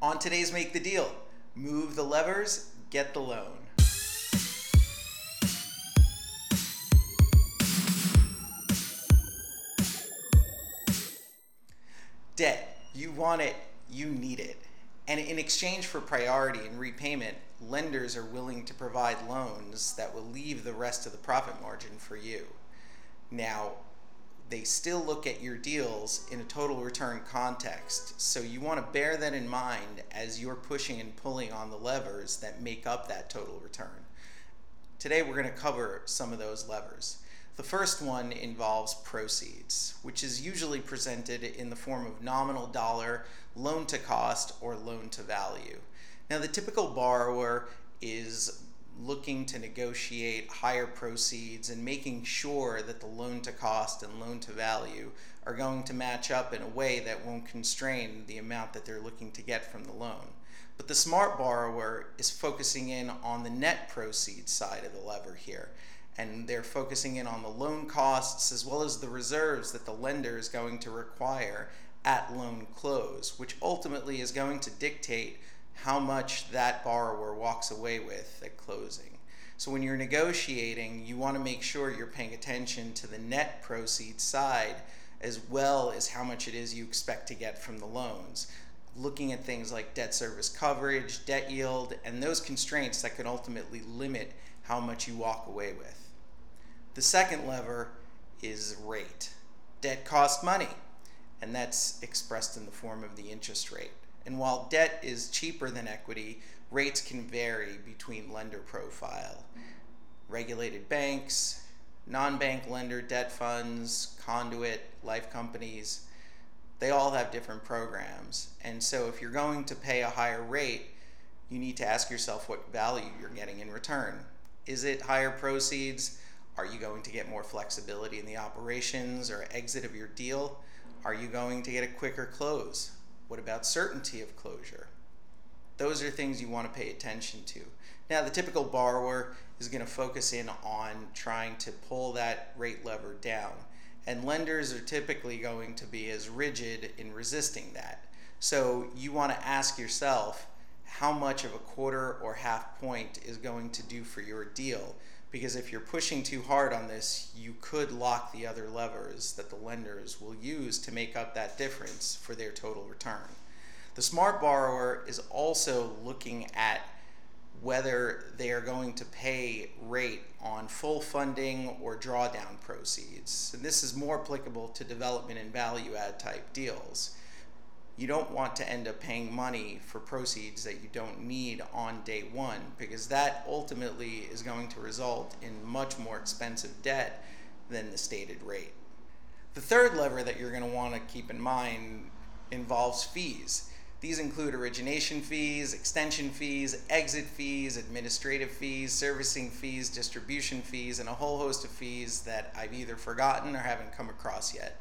On today's Make the Deal, move the levers, get the loan. Debt, you want it, you need it. And in exchange for priority and repayment, lenders are willing to provide loans that will leave the rest of the profit margin for you. Now, they still look at your deals in a total return context. So you want to bear that in mind as you're pushing and pulling on the levers that make up that total return. Today we're going to cover some of those levers. The first one involves proceeds, which is usually presented in the form of nominal dollar, loan to cost, or loan to value. Now, the typical borrower is looking to negotiate higher proceeds and making sure that the loan to cost and loan to value are going to match up in a way that won't constrain the amount that they're looking to get from the loan. But the smart borrower is focusing in on the net proceeds side of the lever here. And they're focusing in on the loan costs as well as the reserves that the lender is going to require at loan close, which ultimately is going to dictate how much that borrower walks away with at closing. So when you're negotiating, you want to make sure you're paying attention to the net proceeds side as well as how much it is you expect to get from the loans. Looking at things like debt service coverage, debt yield, and those constraints that can ultimately limit how much you walk away with. The second lever is rate. Debt costs money, and that's expressed in the form of the interest rate. And while debt is cheaper than equity, rates can vary between lender profile. Regulated banks, non bank lender debt funds, conduit, life companies, they all have different programs. And so if you're going to pay a higher rate, you need to ask yourself what value you're getting in return. Is it higher proceeds? Are you going to get more flexibility in the operations or exit of your deal? Are you going to get a quicker close? What about certainty of closure? Those are things you want to pay attention to. Now, the typical borrower is going to focus in on trying to pull that rate lever down, and lenders are typically going to be as rigid in resisting that. So, you want to ask yourself how much of a quarter or half point is going to do for your deal because if you're pushing too hard on this, you could lock the other levers that the lenders will use to make up that difference for their total return. The smart borrower is also looking at whether they are going to pay rate on full funding or drawdown proceeds. And this is more applicable to development and value add type deals you don't want to end up paying money for proceeds that you don't need on day one because that ultimately is going to result in much more expensive debt than the stated rate. The third lever that you're going to want to keep in mind involves fees. These include origination fees, extension fees, exit fees, administrative fees, servicing fees, distribution fees, and a whole host of fees that I've either forgotten or haven't come across yet.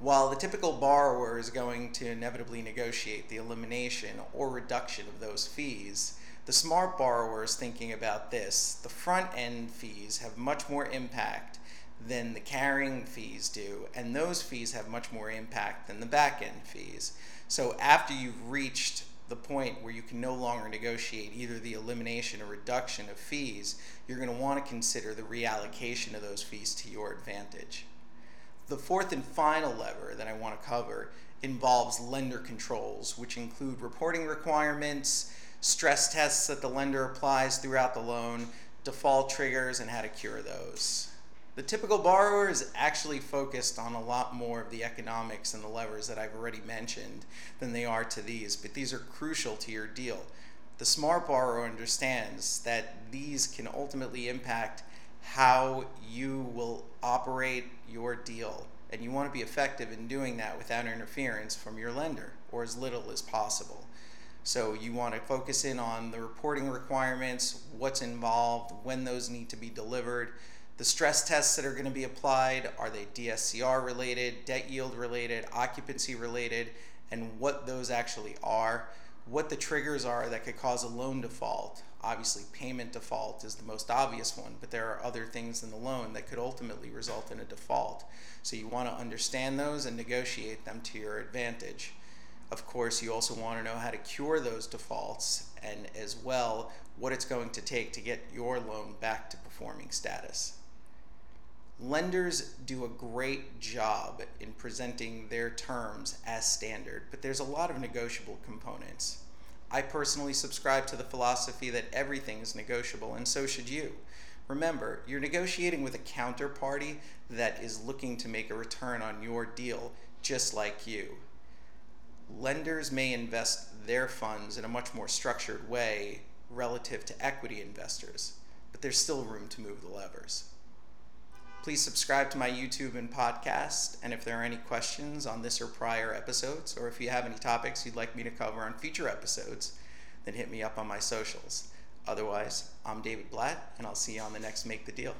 While the typical borrower is going to inevitably negotiate the elimination or reduction of those fees, the smart borrower is thinking about this. The front end fees have much more impact than the carrying fees do, and those fees have much more impact than the back end fees. So after you've reached the point where you can no longer negotiate either the elimination or reduction of fees, you're going to want to consider the reallocation of those fees to your advantage. The fourth and final lever that I want to cover involves lender controls, which include reporting requirements, stress tests that the lender applies throughout the loan, default triggers, and how to cure those. The typical borrower is actually focused on a lot more of the economics and the levers that I've already mentioned than they are to these, but these are crucial to your deal. The smart borrower understands that these can ultimately impact how you will operate your deal. And you want to be effective in doing that without interference from your lender or as little as possible. So you want to focus in on the reporting requirements, what's involved, when those need to be delivered. The stress tests that are going to be applied are they DSCR related, debt yield related, occupancy related, and what those actually are what the triggers are that could cause a loan default. Obviously, payment default is the most obvious one, but there are other things in the loan that could ultimately result in a default. So you want to understand those and negotiate them to your advantage. Of course, you also want to know how to cure those defaults and as well what it's going to take to get your loan back to performing status. Lenders do a great job in presenting their terms as standard, but there's a lot of negotiable components. I personally subscribe to the philosophy that everything is negotiable, and so should you. Remember, you're negotiating with a counterparty that is looking to make a return on your deal just like you. Lenders may invest their funds in a much more structured way relative to equity investors, but there's still room to move the levers. Please subscribe to my YouTube and podcast, and if there are any questions on this or prior episodes, or if you have any topics you'd like me to cover on future episodes, then hit me up on my socials. Otherwise, I'm David Blatt, and I'll see you on the next Make the Deal.